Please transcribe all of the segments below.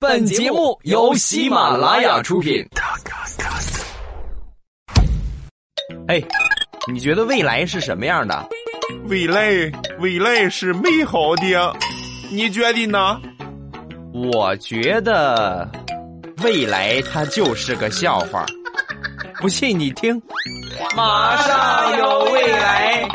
本节目由喜马拉雅出品。哎，你觉得未来是什么样的？未来，未来是美好的，你觉得呢？我觉得未来它就是个笑话。不信你听，马上有未来。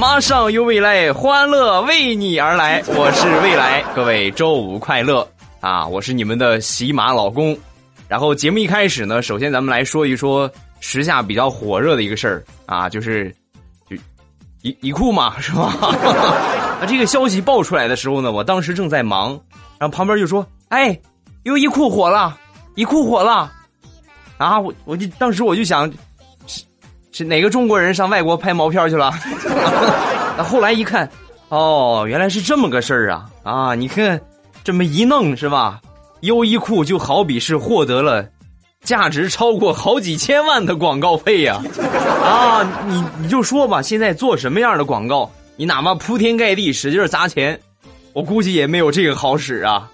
马上有未来，欢乐为你而来。我是未来，各位周五快乐啊！我是你们的喜马老公。然后节目一开始呢，首先咱们来说一说时下比较火热的一个事儿啊，就是就一一库嘛，是吧？啊，这个消息爆出来的时候呢，我当时正在忙，然后旁边就说：“哎，优衣库火了，一库火了。”啊，我我就当时我就想。是哪个中国人上外国拍毛片去了？那后来一看，哦，原来是这么个事儿啊！啊，你看这么一弄是吧？优衣库就好比是获得了价值超过好几千万的广告费呀！啊，你你就说吧，现在做什么样的广告，你哪怕铺天盖地使劲砸钱，我估计也没有这个好使啊！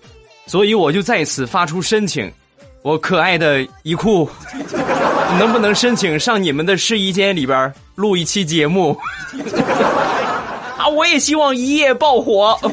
所以我就在此发出申请，我可爱的衣库。能不能申请上你们的试衣间里边录一期节目？啊，我也希望一夜爆火。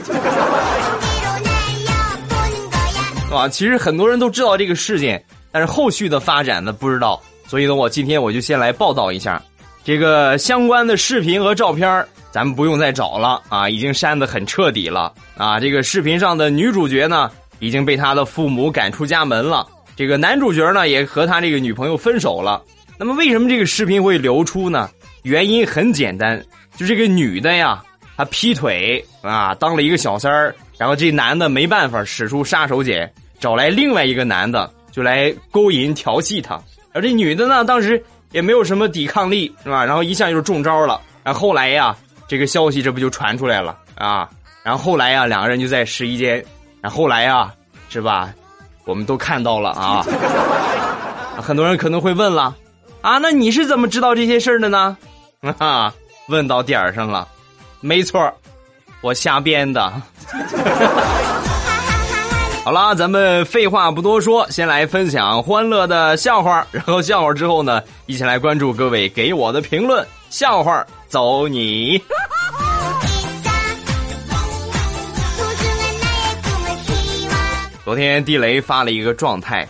啊，其实很多人都知道这个事件，但是后续的发展呢不知道，所以呢，我今天我就先来报道一下这个相关的视频和照片，咱们不用再找了啊，已经删的很彻底了啊。这个视频上的女主角呢，已经被她的父母赶出家门了。这个男主角呢，也和他这个女朋友分手了。那么，为什么这个视频会流出呢？原因很简单，就这个女的呀，她劈腿啊，当了一个小三儿。然后这男的没办法，使出杀手锏，找来另外一个男的，就来勾引调戏她。而这女的呢，当时也没有什么抵抗力，是吧？然后一下就中招了。然后后来呀，这个消息这不就传出来了啊？然后后来呀，两个人就在试衣间。然后后来呀，是吧？我们都看到了啊，很多人可能会问了，啊，那你是怎么知道这些事儿的呢？啊，问到点儿上了，没错我瞎编的。好啦，咱们废话不多说，先来分享欢乐的笑话，然后笑话之后呢，一起来关注各位给我的评论，笑话走你。昨天地雷发了一个状态，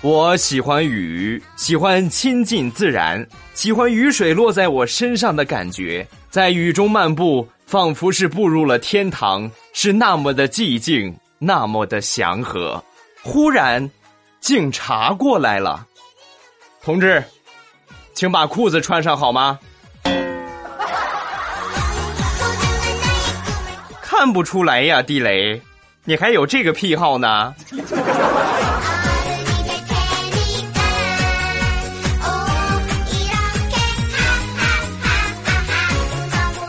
我喜欢雨，喜欢亲近自然，喜欢雨水落在我身上的感觉，在雨中漫步，仿佛是步入了天堂，是那么的寂静，那么的祥和。忽然，警察过来了，同志，请把裤子穿上好吗？看不出来呀，地雷。你还有这个癖好呢？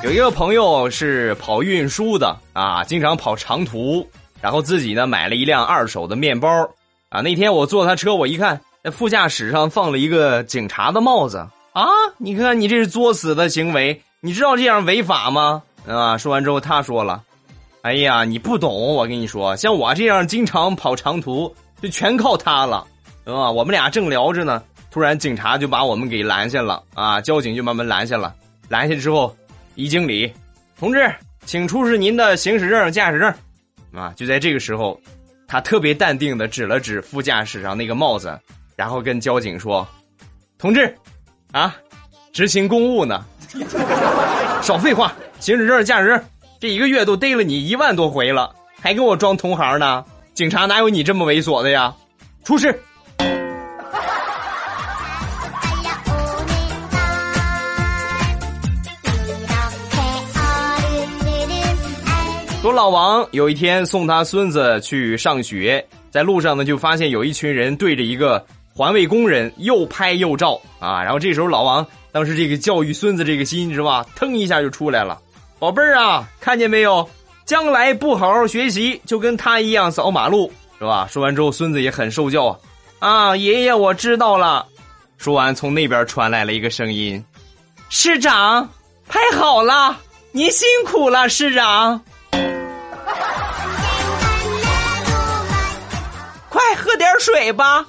有一个朋友是跑运输的啊，经常跑长途，然后自己呢买了一辆二手的面包啊。那天我坐他车，我一看，那副驾驶上放了一个警察的帽子啊！你看你这是作死的行为，你知道这样违法吗？啊！说完之后，他说了。哎呀，你不懂，我跟你说，像我这样经常跑长途，就全靠他了，啊，我们俩正聊着呢，突然警察就把我们给拦下了，啊，交警就把我们拦下了，拦下之后，一经理，同志，请出示您的行驶证、驾驶证，啊，就在这个时候，他特别淡定的指了指副驾驶上那个帽子，然后跟交警说：“同志，啊，执行公务呢，少废话，行驶证、驾驶证。”这一个月都逮了你一万多回了，还给我装同行呢？警察哪有你这么猥琐的呀？出示。说老王有一天送他孙子去上学，在路上呢就发现有一群人对着一个环卫工人又拍又照啊，然后这时候老王当时这个教育孙子这个心是吧，腾一下就出来了。宝贝儿啊，看见没有？将来不好好学习，就跟他一样扫马路，是吧？说完之后，孙子也很受教啊，爷爷，我知道了。说完，从那边传来了一个声音：“市长，拍好了，您辛苦了，市长。”快喝点水吧。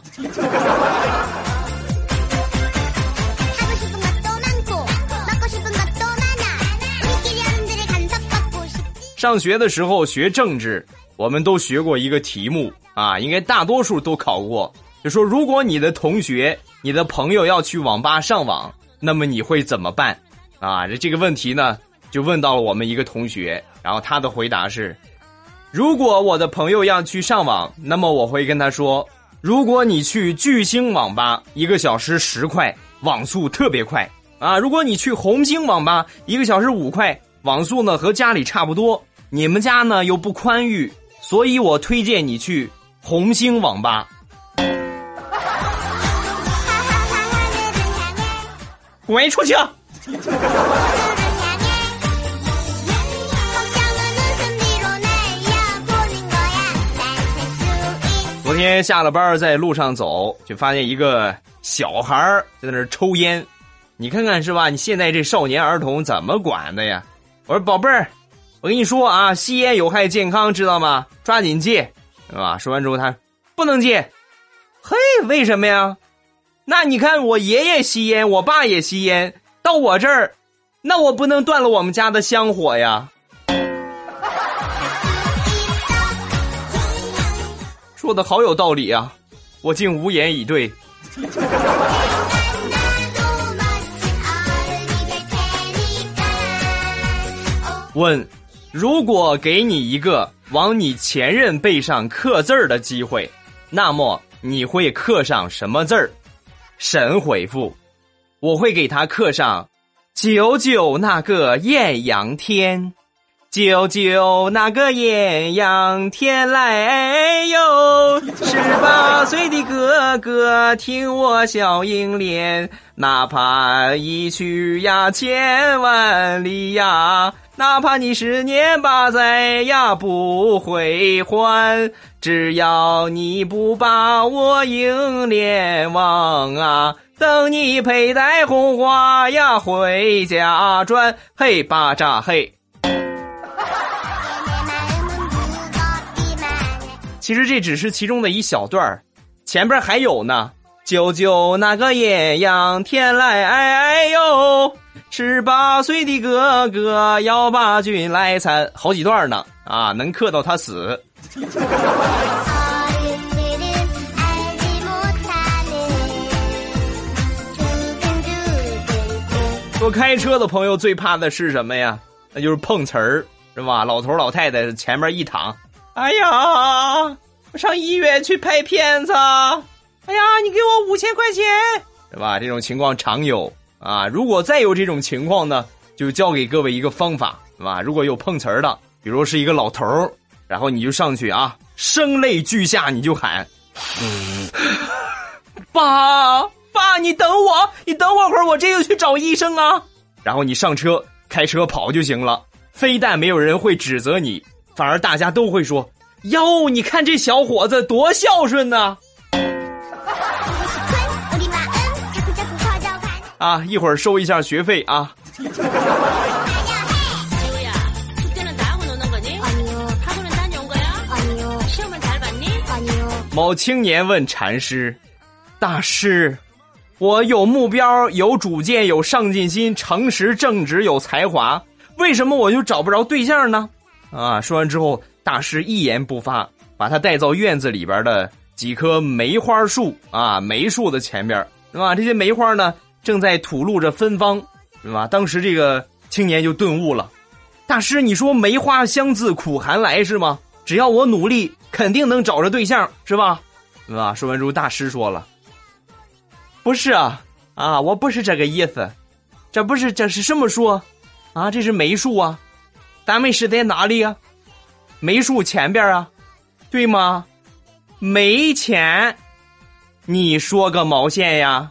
上学的时候学政治，我们都学过一个题目啊，应该大多数都考过。就说如果你的同学、你的朋友要去网吧上网，那么你会怎么办？啊，这这个问题呢，就问到了我们一个同学，然后他的回答是：如果我的朋友要去上网，那么我会跟他说，如果你去巨星网吧，一个小时十块，网速特别快啊；如果你去红星网吧，一个小时五块，网速呢和家里差不多。你们家呢又不宽裕，所以我推荐你去红星网吧。滚出去！昨天下了班，在路上走，就发现一个小孩在那儿抽烟。你看看是吧？你现在这少年儿童怎么管的呀？我说宝贝儿。我跟你说啊，吸烟有害健康，知道吗？抓紧戒，是吧？说完之后，他不能戒。嘿，为什么呀？那你看，我爷爷吸烟，我爸也吸烟，到我这儿，那我不能断了我们家的香火呀。说的好有道理啊，我竟无言以对。问。如果给你一个往你前任背上刻字儿的机会，那么你会刻上什么字儿？神回复：我会给他刻上“九九那个艳阳天”，九九那个艳阳天来哟，十八岁的哥哥听我笑盈脸，哪怕一去呀千万里呀。哪怕你十年八载呀不回还，只要你不把我英莲忘啊，等你佩戴红花呀回家转，嘿巴扎嘿。其实这只是其中的一小段儿，前边还有呢。九九那个艳阳天来哎哎呦。十八岁的哥哥要把军来参，好几段呢啊，能克到他死。说开车的朋友最怕的是什么呀？那就是碰瓷儿，是吧？老头老太太前面一躺，哎呀，我上医院去拍片子，哎呀，你给我五千块钱，是吧？这种情况常有。啊，如果再有这种情况呢，就教给各位一个方法，是吧？如果有碰瓷儿的，比如是一个老头儿，然后你就上去啊，声泪俱下，你就喊：“ 爸爸，你等我，你等我会儿，我这就去找医生啊。”然后你上车开车跑就行了，非但没有人会指责你，反而大家都会说：“哟，你看这小伙子多孝顺呢。”啊，一会儿收一下学费啊。某青年问禅师：“大师，我有目标、有主见、有上进心、诚实正直、有才华，为什么我就找不着对象呢？”啊，说完之后，大师一言不发，把他带到院子里边的几棵梅花树啊，梅树的前边，是吧？这些梅花呢？正在吐露着芬芳，是吧？当时这个青年就顿悟了。大师，你说梅花香自苦寒来是吗？只要我努力，肯定能找着对象，是吧？是吧？说完之后，大师说了：“不是啊，啊，我不是这个意思，这不是这是什么树？啊，这是梅树啊。咱们是在哪里啊？梅树前边啊，对吗？没钱，你说个毛线呀？”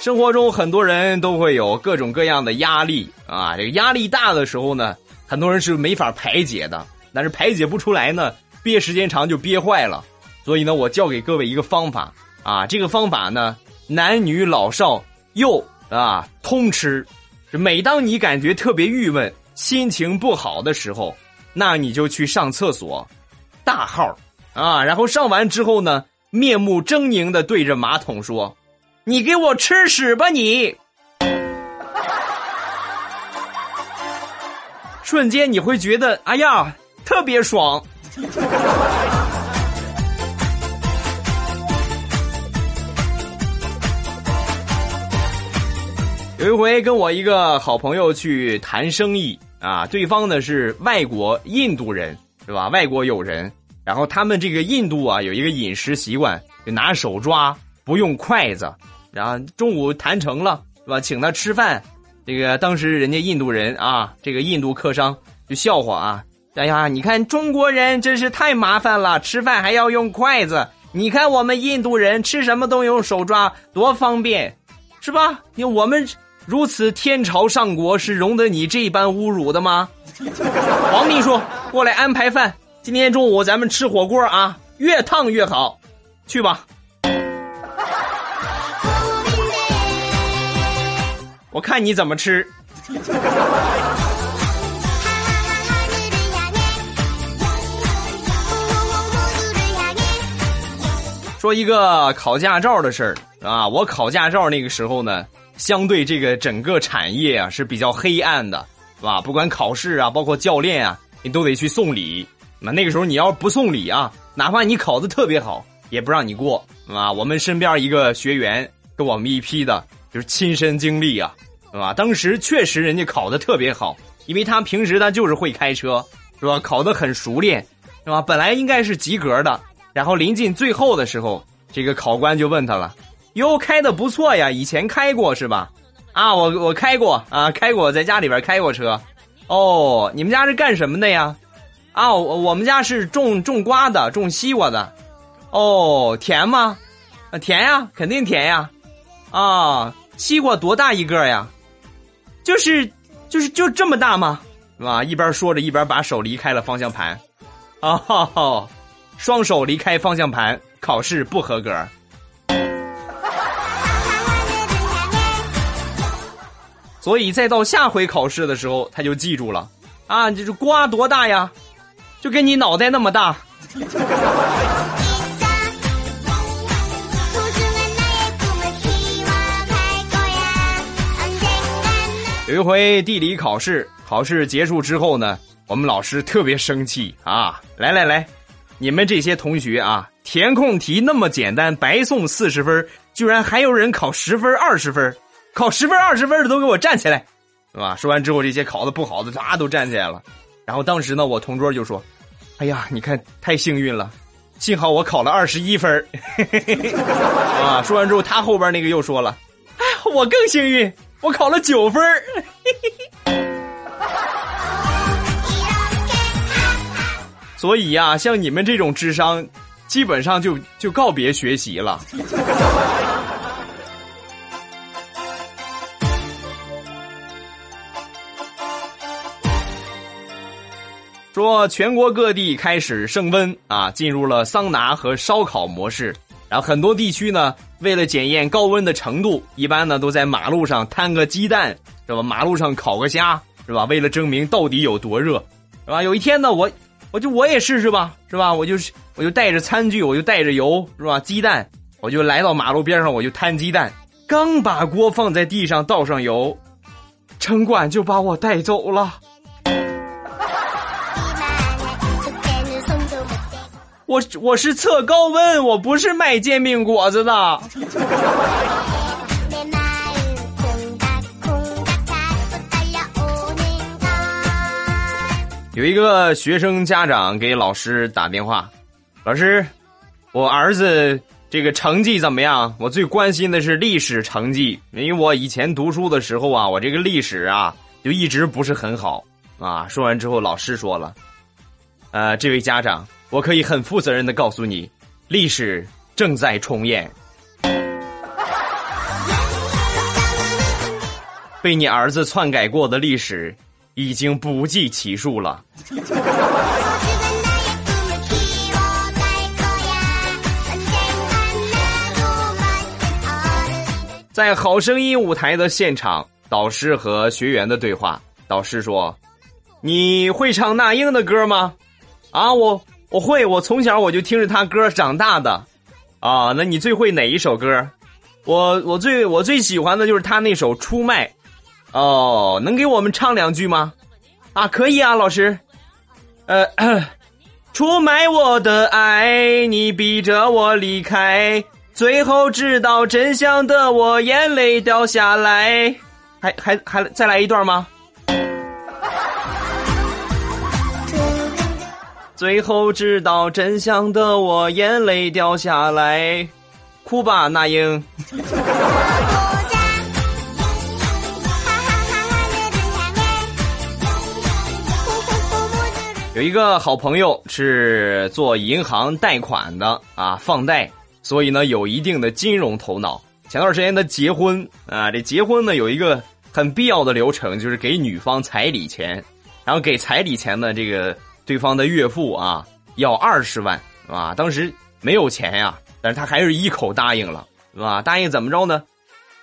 生活中很多人都会有各种各样的压力啊，这个压力大的时候呢，很多人是没法排解的，但是排解不出来呢，憋时间长就憋坏了。所以呢，我教给各位一个方法啊，这个方法呢，男女老少幼啊通吃。每当你感觉特别郁闷、心情不好的时候，那你就去上厕所，大号啊，然后上完之后呢，面目狰狞的对着马桶说。你给我吃屎吧你！瞬间你会觉得，哎呀，特别爽。有一回跟我一个好朋友去谈生意啊，对方呢是外国印度人，是吧？外国友人，然后他们这个印度啊有一个饮食习惯，就拿手抓，不用筷子。然后中午谈成了，是吧？请他吃饭，这个当时人家印度人啊，这个印度客商就笑话啊，哎呀，你看中国人真是太麻烦了，吃饭还要用筷子。你看我们印度人吃什么都用手抓，多方便，是吧？你我们如此天朝上国，是容得你这般侮辱的吗？王秘书，过来安排饭，今天中午咱们吃火锅啊，越烫越好，去吧。我看你怎么吃。说一个考驾照的事儿啊，我考驾照那个时候呢，相对这个整个产业啊是比较黑暗的，是吧？不管考试啊，包括教练啊，你都得去送礼。那那个时候你要不送礼啊，哪怕你考的特别好，也不让你过啊。我们身边一个学员跟我们一批的，就是亲身经历啊。是吧？当时确实人家考的特别好，因为他平时他就是会开车，是吧？考的很熟练，是吧？本来应该是及格的，然后临近最后的时候，这个考官就问他了：“哟，开的不错呀，以前开过是吧？”啊，我我开过啊，开过，在家里边开过车。哦，你们家是干什么的呀？啊，我我们家是种种瓜的，种西瓜的。哦，甜吗？啊，甜呀，肯定甜呀。啊，西瓜多大一个呀？就是，就是就这么大吗？是吧？一边说着，一边把手离开了方向盘。哦，双手离开方向盘，考试不合格。所以再到下回考试的时候，他就记住了。啊，这是瓜多大呀？就跟你脑袋那么大。有一回地理考试，考试结束之后呢，我们老师特别生气啊！来来来，你们这些同学啊，填空题那么简单，白送四十分，居然还有人考十分、二十分，考十分、二十分的都给我站起来，是吧？说完之后，这些考的不好的唰都站起来了。然后当时呢，我同桌就说：“哎呀，你看太幸运了，幸好我考了二十一分。”啊！说完之后，他后边那个又说了：“哎，我更幸运。”我考了九分所以呀，像你们这种智商，基本上就就告别学习了。说全国各地开始升温啊，进入了桑拿和烧烤模式。然后很多地区呢，为了检验高温的程度，一般呢都在马路上摊个鸡蛋，是吧？马路上烤个虾，是吧？为了证明到底有多热，是吧？有一天呢，我我就我也试试吧，是吧？我就是我就带着餐具，我就带着油，是吧？鸡蛋，我就来到马路边上，我就摊鸡蛋。刚把锅放在地上，倒上油，城管就把我带走了。我我是测高温，我不是卖煎饼果子的。有一个学生家长给老师打电话，老师，我儿子这个成绩怎么样？我最关心的是历史成绩，因为我以前读书的时候啊，我这个历史啊就一直不是很好啊。说完之后，老师说了，呃，这位家长。我可以很负责任的告诉你，历史正在重演。被你儿子篡改过的历史已经不计其数了。在《好声音》舞台的现场，导师和学员的对话。导师说：“你会唱那英的歌吗？”啊，我我会，我从小我就听着他歌长大的。啊，那你最会哪一首歌？我我最我最喜欢的就是他那首《出卖》。哦，能给我们唱两句吗？啊，可以啊，老师。呃，出卖我的爱，你逼着我离开。最后知道真相的我，眼泪掉下来。还还还再来一段吗？最后知道真相的我，眼泪掉下来。哭吧，那英。有一个好朋友是做银行贷款的啊，放贷。所以呢，有一定的金融头脑。前段时间他结婚啊，这结婚呢有一个很必要的流程，就是给女方彩礼钱。然后给彩礼钱呢，这个对方的岳父啊要二十万，是吧？当时没有钱呀，但是他还是一口答应了，是吧？答应怎么着呢？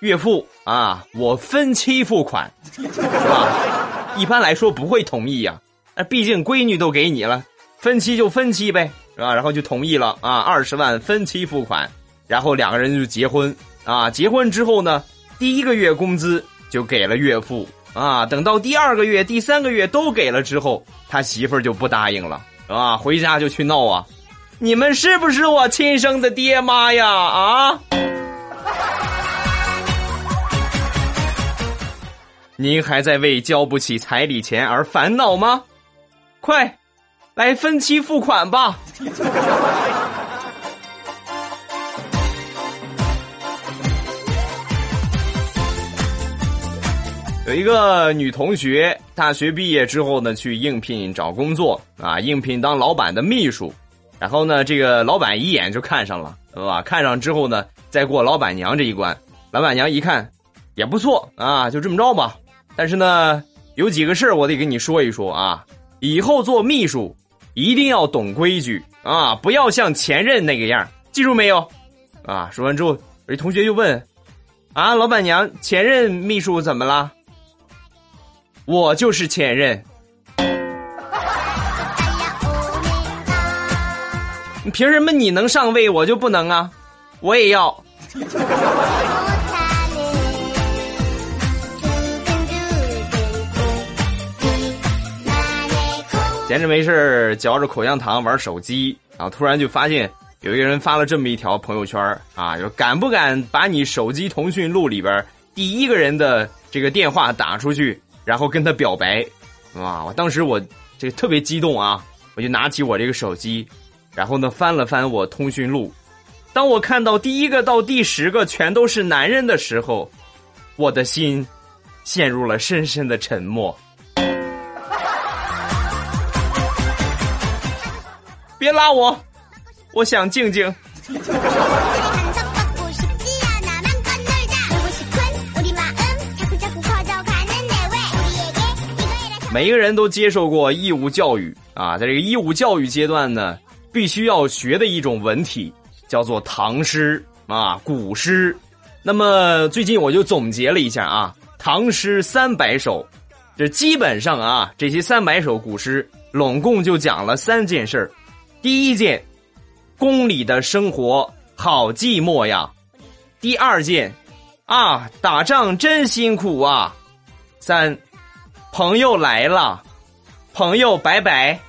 岳父啊，我分期付款，是吧？一般来说不会同意呀，那毕竟闺女都给你了，分期就分期呗。是吧？然后就同意了啊，二十万分期付款，然后两个人就结婚啊。结婚之后呢，第一个月工资就给了岳父啊。等到第二个月、第三个月都给了之后，他媳妇儿就不答应了啊，回家就去闹啊。你们是不是我亲生的爹妈呀？啊！您还在为交不起彩礼钱而烦恼吗？快！来分期付款吧。有一个女同学，大学毕业之后呢，去应聘找工作啊，应聘当老板的秘书。然后呢，这个老板一眼就看上了，是吧？看上之后呢，再过老板娘这一关。老板娘一看，也不错。啊，就这么着吧。但是呢，有几个事儿我得跟你说一说啊，以后做秘书。一定要懂规矩啊！不要像前任那个样记住没有？啊！说完之后，有同学就问：“啊，老板娘，前任秘书怎么了？”我就是前任。凭什么你能上位，我就不能啊？我也要。闲着没事嚼着口香糖玩手机，然后突然就发现有一个人发了这么一条朋友圈啊，就敢不敢把你手机通讯录里边第一个人的这个电话打出去，然后跟他表白，哇！我当时我这个特别激动啊，我就拿起我这个手机，然后呢翻了翻我通讯录，当我看到第一个到第十个全都是男人的时候，我的心陷入了深深的沉默。别拉我，我想静静。每一个人都接受过义务教育啊，在这个义务教育阶段呢，必须要学的一种文体叫做唐诗啊，古诗。那么最近我就总结了一下啊，唐诗三百首，这基本上啊，这些三百首古诗，拢共就讲了三件事儿。第一件，宫里的生活好寂寞呀。第二件，啊，打仗真辛苦啊。三，朋友来了，朋友拜拜。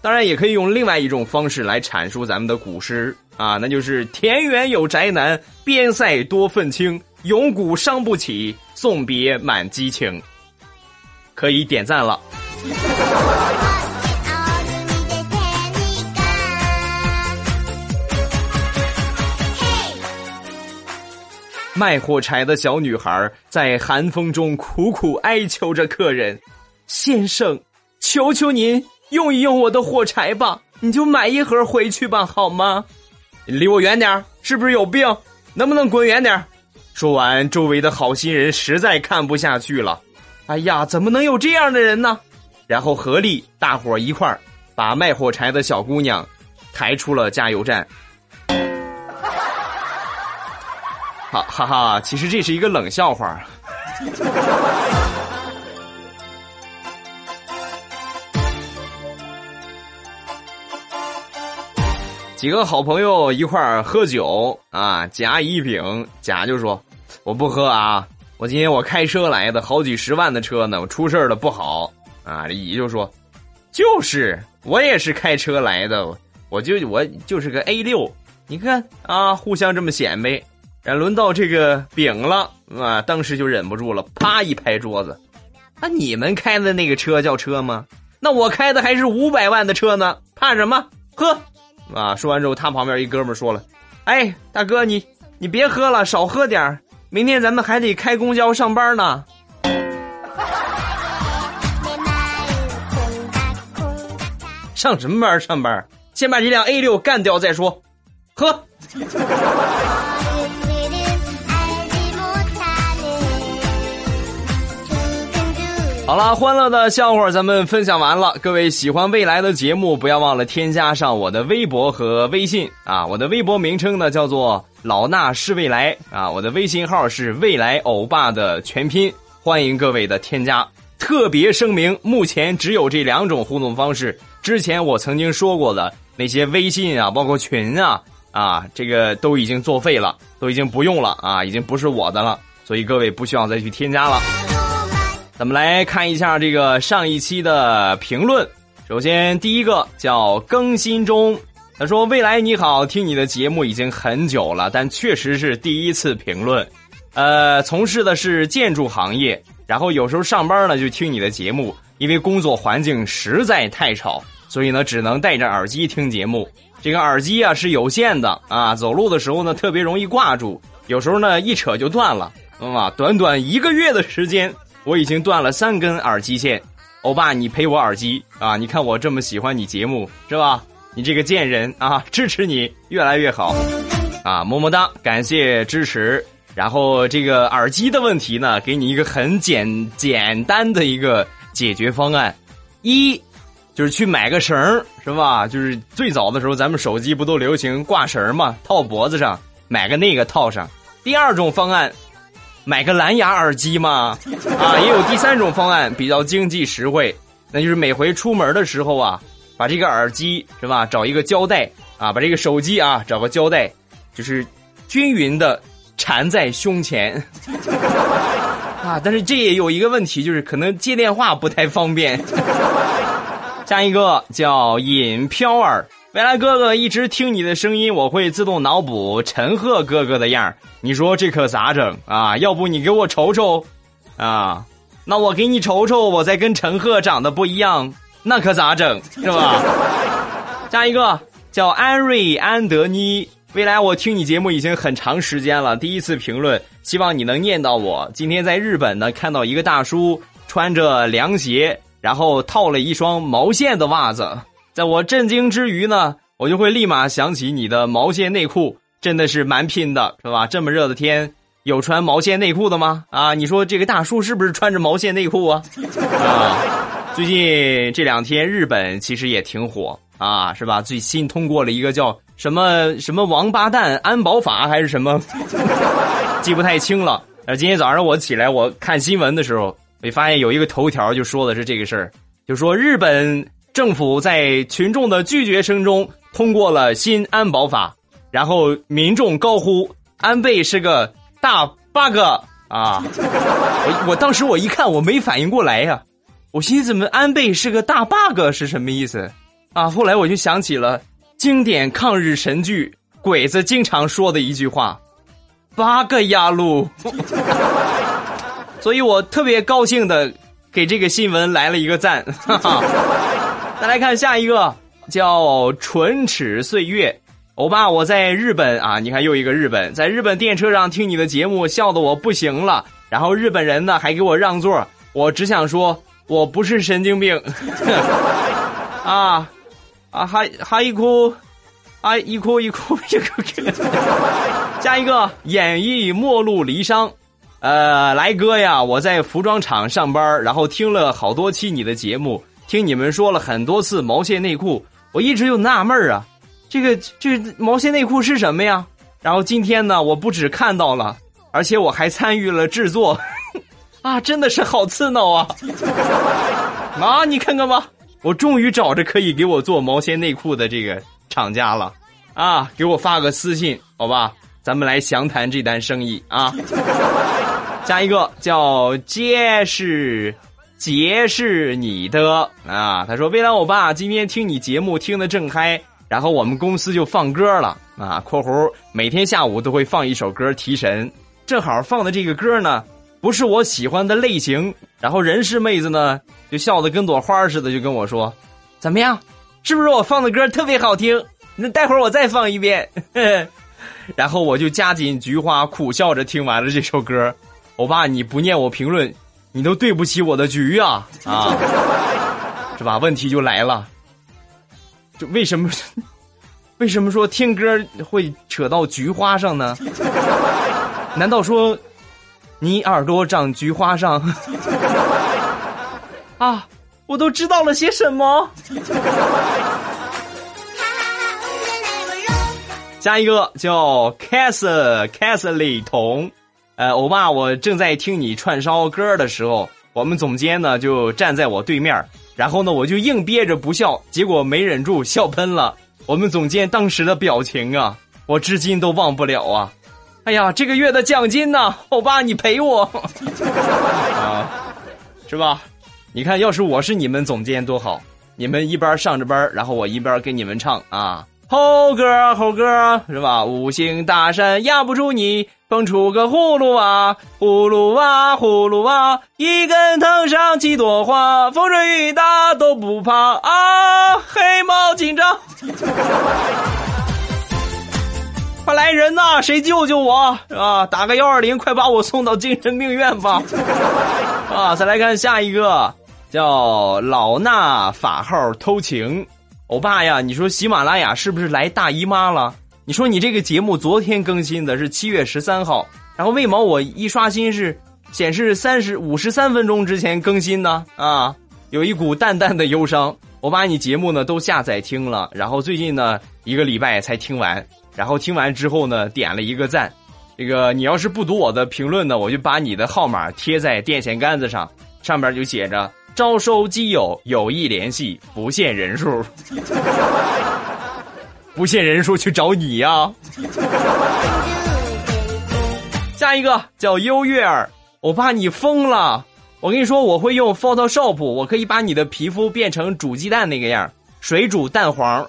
当然，也可以用另外一种方式来阐述咱们的古诗啊，那就是田园有宅男，边塞多愤青，永古伤不起，送别满激情。可以点赞了。卖火柴的小女孩在寒风中苦苦哀求着客人：“先生，求求您用一用我的火柴吧，你就买一盒回去吧，好吗？离我远点是不是有病？能不能滚远点说完，周围的好心人实在看不下去了。哎呀，怎么能有这样的人呢？然后合力，大伙一块儿把卖火柴的小姑娘抬出了加油站。哈哈哈！其实这是一个冷笑话。几个好朋友一块儿喝酒啊，甲乙丙，甲就说：“我不喝啊，我今天我开车来的，好几十万的车呢，我出事了不好啊。”乙就说：“就是我也是开车来的，我就我就是个 A 六，你看啊，互相这么显摆。”然轮到这个丙了啊，当时就忍不住了，啪一拍桌子：“那你们开的那个车叫车吗？那我开的还是五百万的车呢，怕什么？喝！”啊！说完之后，他旁边一哥们说了：“哎，大哥，你你别喝了，少喝点明天咱们还得开公交上班呢。”上什么班？上班？先把这辆 A 六干掉再说。喝。好了，欢乐的笑话咱们分享完了。各位喜欢未来的节目，不要忘了添加上我的微博和微信啊！我的微博名称呢叫做老衲是未来啊，我的微信号是未来欧巴的全拼，欢迎各位的添加。特别声明，目前只有这两种互动方式。之前我曾经说过的那些微信啊，包括群啊啊，这个都已经作废了，都已经不用了啊，已经不是我的了，所以各位不需要再去添加了。咱们来看一下这个上一期的评论。首先，第一个叫更新中，他说：“未来你好，听你的节目已经很久了，但确实是第一次评论。呃，从事的是建筑行业，然后有时候上班呢就听你的节目，因为工作环境实在太吵，所以呢只能戴着耳机听节目。这个耳机啊是有线的啊，走路的时候呢特别容易挂住，有时候呢一扯就断了。啊，短短一个月的时间。”我已经断了三根耳机线，欧巴，你赔我耳机啊！你看我这么喜欢你节目是吧？你这个贱人啊！支持你越来越好，啊，么么哒，感谢支持。然后这个耳机的问题呢，给你一个很简简单的一个解决方案：一就是去买个绳儿是吧？就是最早的时候，咱们手机不都流行挂绳嘛，套脖子上，买个那个套上。第二种方案。买个蓝牙耳机嘛，啊，也有第三种方案比较经济实惠，那就是每回出门的时候啊，把这个耳机是吧，找一个胶带啊，把这个手机啊找个胶带，就是均匀的缠在胸前，啊，但是这也有一个问题，就是可能接电话不太方便。下一个叫尹飘儿。未来哥哥一直听你的声音，我会自动脑补陈赫哥哥的样儿。你说这可咋整啊？要不你给我瞅瞅，啊？那我给你瞅瞅，我再跟陈赫长得不一样，那可咋整是吧？下一个叫安瑞安德妮。未来我听你节目已经很长时间了，第一次评论，希望你能念到我。今天在日本呢，看到一个大叔穿着凉鞋，然后套了一双毛线的袜子。在我震惊之余呢，我就会立马想起你的毛线内裤，真的是蛮拼的，是吧？这么热的天，有穿毛线内裤的吗？啊，你说这个大叔是不是穿着毛线内裤啊？啊，最近这两天日本其实也挺火啊，是吧？最新通过了一个叫什么什么王八蛋安保法还是什么，记不太清了。而今天早上我起来我看新闻的时候，我发现有一个头条就说的是这个事儿，就说日本。政府在群众的拒绝声中通过了新安保法，然后民众高呼“安倍是个大 bug” 啊！我我当时我一看我没反应过来呀，我寻思怎么安倍是个大 bug 是什么意思啊？后来我就想起了经典抗日神剧鬼子经常说的一句话：“bug 压路”，所以我特别高兴的给这个新闻来了一个赞。哈 哈再来看下一个，叫唇齿岁月，欧巴，我在日本啊，你看又一个日本，在日本电车上听你的节目，笑的我不行了。然后日本人呢还给我让座，我只想说，我不是神经病。啊啊，哈哈一哭，啊，一哭一哭一哭，加一个演绎陌路离殇。呃，来哥呀，我在服装厂上班，然后听了好多期你的节目，听你们说了很多次毛线内裤，我一直就纳闷啊，这个这毛线内裤是什么呀？然后今天呢，我不止看到了，而且我还参与了制作，啊，真的是好刺挠啊！啊，你看看吧，我终于找着可以给我做毛线内裤的这个厂家了，啊，给我发个私信，好吧，咱们来详谈这单生意啊。下一个叫结实杰是你的啊，他说未来欧巴今天听你节目听得正嗨，然后我们公司就放歌了啊（括弧每天下午都会放一首歌提神），正好放的这个歌呢不是我喜欢的类型，然后人事妹子呢就笑得跟朵花似的，就跟我说：“怎么样，是不是我放的歌特别好听？那待会儿我再放一遍。”然后我就加紧菊花，苦笑着听完了这首歌。欧巴，你不念我评论，你都对不起我的局啊 啊，是吧？问题就来了，就为什么 为什么说听歌会扯到菊花上呢？难道说你耳朵长菊花上？啊，我都知道了些什么？下一个叫 Cass Cassie 童。呃，欧巴，我正在听你串烧歌的时候，我们总监呢就站在我对面，然后呢我就硬憋着不笑，结果没忍住笑喷了。我们总监当时的表情啊，我至今都忘不了啊！哎呀，这个月的奖金呢，欧巴你赔我 啊，是吧？你看，要是我是你们总监多好，你们一边上着班，然后我一边给你们唱啊，猴哥猴哥是吧？五行大山压不住你。蹦出个葫芦娃，葫芦娃，葫芦娃，一根藤上几朵花，风吹雨打都不怕啊！黑猫警长，快来人呐！谁救救我啊？打个幺二零，快把我送到精神病院吧！啊，再来看下一个，叫老衲法号偷情，欧巴呀，你说喜马拉雅是不是来大姨妈了？你说你这个节目昨天更新的是七月十三号，然后为毛我一刷新是显示三十五十三分钟之前更新呢？啊，有一股淡淡的忧伤。我把你节目呢都下载听了，然后最近呢一个礼拜才听完，然后听完之后呢点了一个赞。这个你要是不读我的评论呢，我就把你的号码贴在电线杆子上，上面就写着招收基友，有意联系，不限人数。不限人数去找你呀！下一个叫优月儿，我怕你疯了。我跟你说，我会用 Photoshop，我可以把你的皮肤变成煮鸡蛋那个样，水煮蛋黄。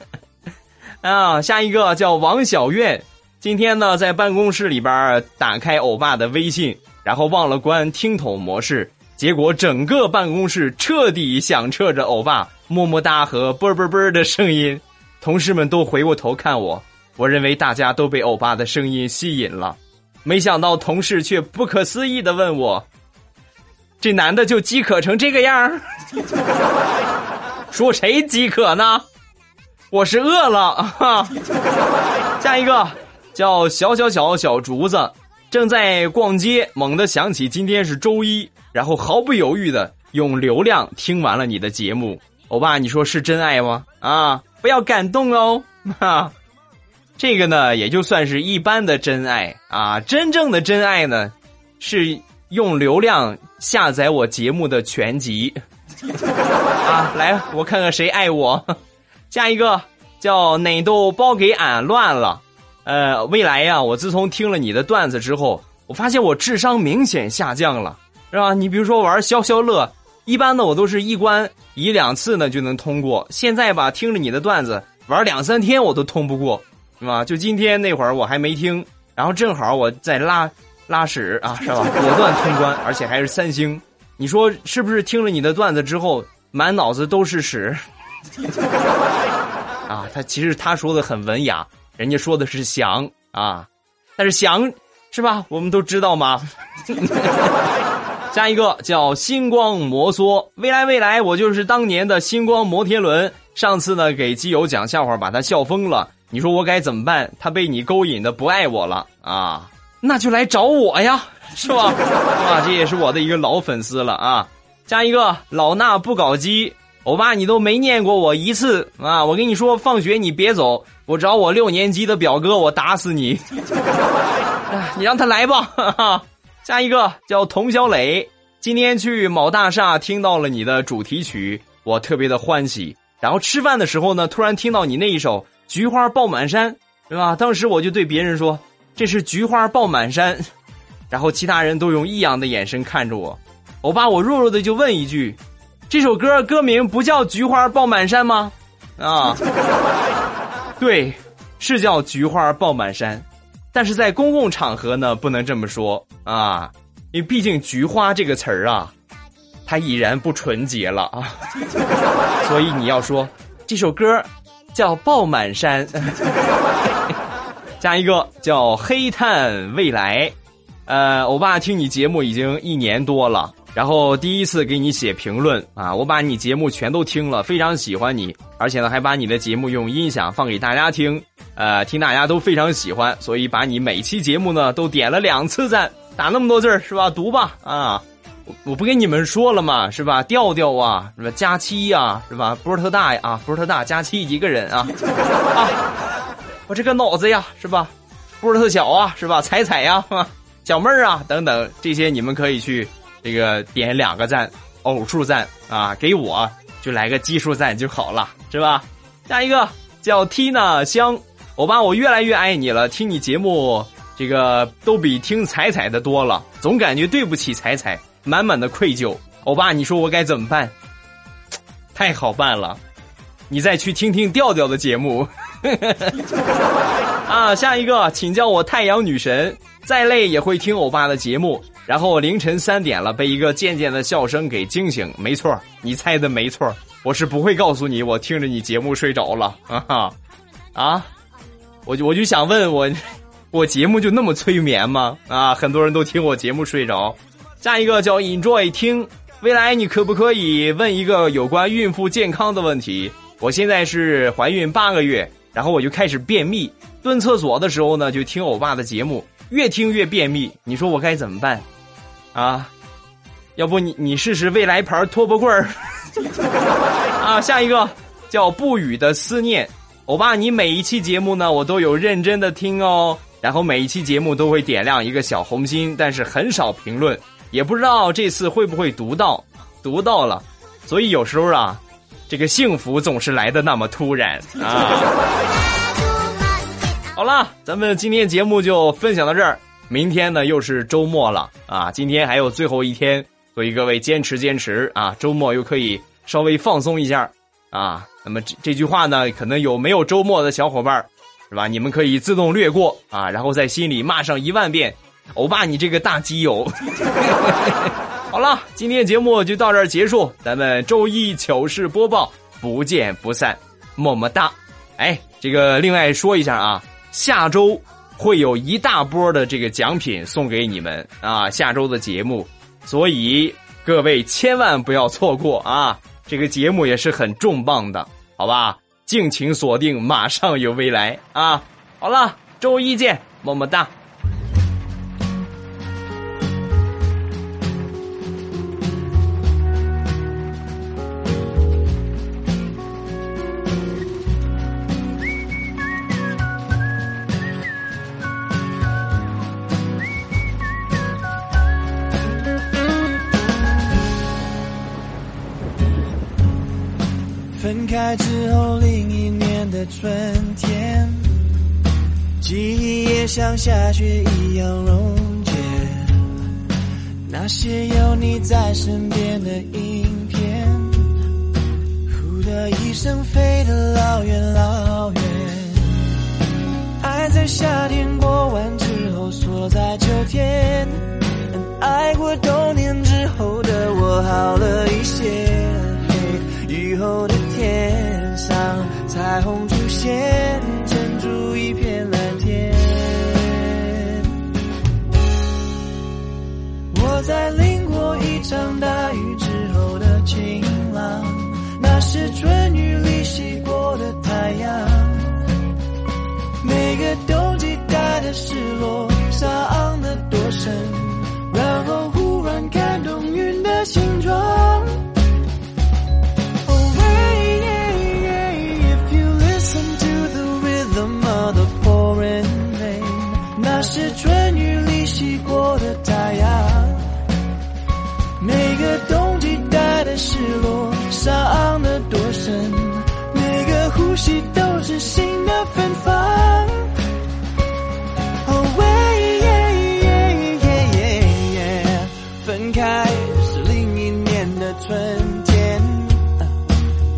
啊，下一个叫王小苑，今天呢在办公室里边打开欧巴的微信，然后忘了关听筒模式，结果整个办公室彻底响彻着欧巴么么哒和啵啵啵的声音。同事们都回过头看我，我认为大家都被欧巴的声音吸引了，没想到同事却不可思议的问我：“这男的就饥渴成这个样 说谁饥渴呢？我是饿了哈。下一个叫小小小小竹子，正在逛街，猛地想起今天是周一，然后毫不犹豫的用流量听完了你的节目。欧巴，你说是真爱吗？啊？不要感动哦，哈，这个呢也就算是一般的真爱啊，真正的真爱呢，是用流量下载我节目的全集，啊，来，我看看谁爱我，下一个叫哪都包给俺乱了，呃，未来呀，我自从听了你的段子之后，我发现我智商明显下降了，是吧？你比如说玩消消乐。一般呢，我都是一关一两次呢就能通过。现在吧，听着你的段子玩两三天我都通不过，是吧？就今天那会儿我还没听，然后正好我在拉拉屎啊，是吧？果断通关，而且还是三星。你说是不是？听了你的段子之后，满脑子都是屎。啊，他其实他说的很文雅，人家说的是翔啊，但是翔是吧？我们都知道吗？下一个叫星光摩梭，未来未来，我就是当年的星光摩天轮。上次呢，给基友讲笑话，把他笑疯了。你说我该怎么办？他被你勾引的不爱我了啊？那就来找我呀，是吧？啊，这也是我的一个老粉丝了啊。加一个老衲不搞基，欧巴你都没念过我一次啊！我跟你说，放学你别走，我找我六年级的表哥，我打死你！你让他来吧。下一个叫童小磊，今天去某大厦听到了你的主题曲，我特别的欢喜。然后吃饭的时候呢，突然听到你那一首《菊花爆满山》，对吧？当时我就对别人说：“这是菊花爆满山。”然后其他人都用异样的眼神看着我。欧巴，我弱弱的就问一句：“这首歌歌名不叫《菊花爆满山》吗？”啊，对，是叫《菊花爆满山》。但是在公共场合呢，不能这么说啊，因为毕竟“菊花”这个词儿啊，它已然不纯洁了啊，所以你要说这首歌叫《爆满山》，加一个叫“黑炭未来”。呃，欧巴听你节目已经一年多了，然后第一次给你写评论啊，我把你节目全都听了，非常喜欢你，而且呢还把你的节目用音响放给大家听。呃，听大家都非常喜欢，所以把你每期节目呢都点了两次赞，打那么多字儿是吧？读吧啊！我我不跟你们说了吗？是吧？调调啊，什么？佳期呀，是吧？波特大呀啊，波特大，佳期一个人啊 啊！我这个脑子呀，是吧？波特小啊，是吧？彩彩呀，小妹儿啊，等等，这些你们可以去这个点两个赞，偶数赞啊，给我就来个奇数赞就好了，是吧？下一个叫 Tina 香。欧巴，我越来越爱你了。听你节目，这个都比听彩彩的多了，总感觉对不起彩彩，满满的愧疚。欧巴，你说我该怎么办？太好办了，你再去听听调调的节目。啊，下一个，请叫我太阳女神。再累也会听欧巴的节目。然后凌晨三点了，被一个渐渐的笑声给惊醒。没错，你猜的没错，我是不会告诉你，我听着你节目睡着了。啊，啊。我就我就想问我，我节目就那么催眠吗？啊，很多人都听我节目睡着。下一个叫 Enjoy 听，未来你可不可以问一个有关孕妇健康的问题？我现在是怀孕八个月，然后我就开始便秘，蹲厕所的时候呢就听欧巴的节目，越听越便秘，你说我该怎么办？啊，要不你你试试未来牌拖把棍儿？啊，下一个叫不语的思念。欧巴，你每一期节目呢，我都有认真的听哦，然后每一期节目都会点亮一个小红心，但是很少评论，也不知道这次会不会读到，读到了，所以有时候啊，这个幸福总是来的那么突然。啊。好了，咱们今天节目就分享到这儿，明天呢又是周末了。啊，今天还有最后一天，所以各位坚持坚持。啊，周末又可以稍微放松一下。啊。那么这这句话呢，可能有没有周末的小伙伴是吧？你们可以自动略过啊，然后在心里骂上一万遍“欧巴，你这个大基友”。好了，今天节目就到这儿结束，咱们周一糗事播报不见不散，么么哒！哎，这个另外说一下啊，下周会有一大波的这个奖品送给你们啊，下周的节目，所以各位千万不要错过啊！这个节目也是很重磅的，好吧？敬请锁定，马上有未来啊！好了，周一见，么么哒。下雪一样溶解。那些在淋过一场大雨之后的晴朗那是春雨里洗过的太阳。每个冬季带的失落伤得多深然后远方哦喂耶耶耶耶耶分开是另一年的春天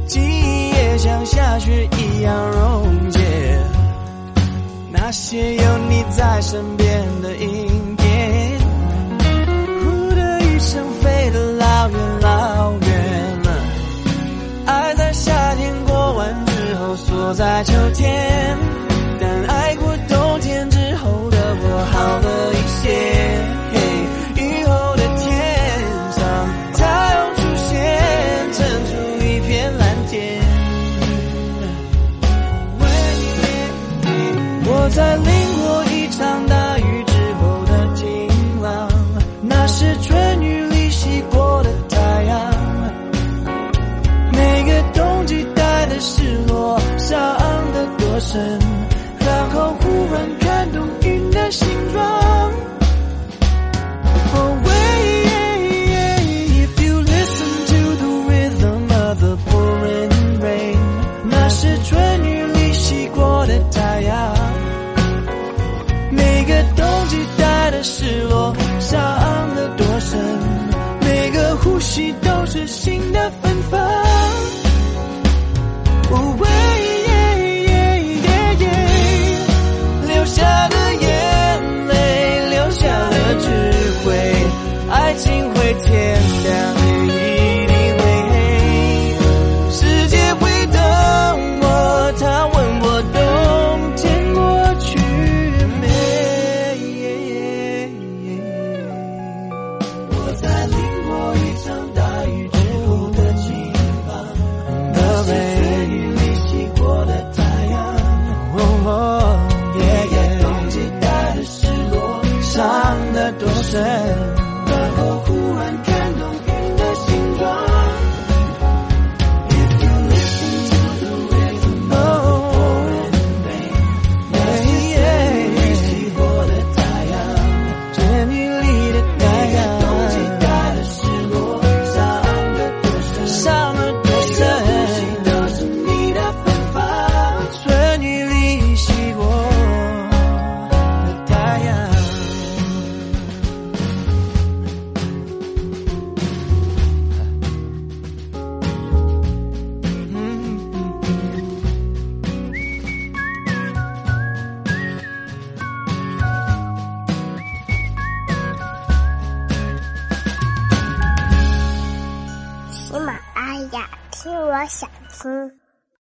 记忆也像下雪一样溶解那些有你在身边的一就在秋天。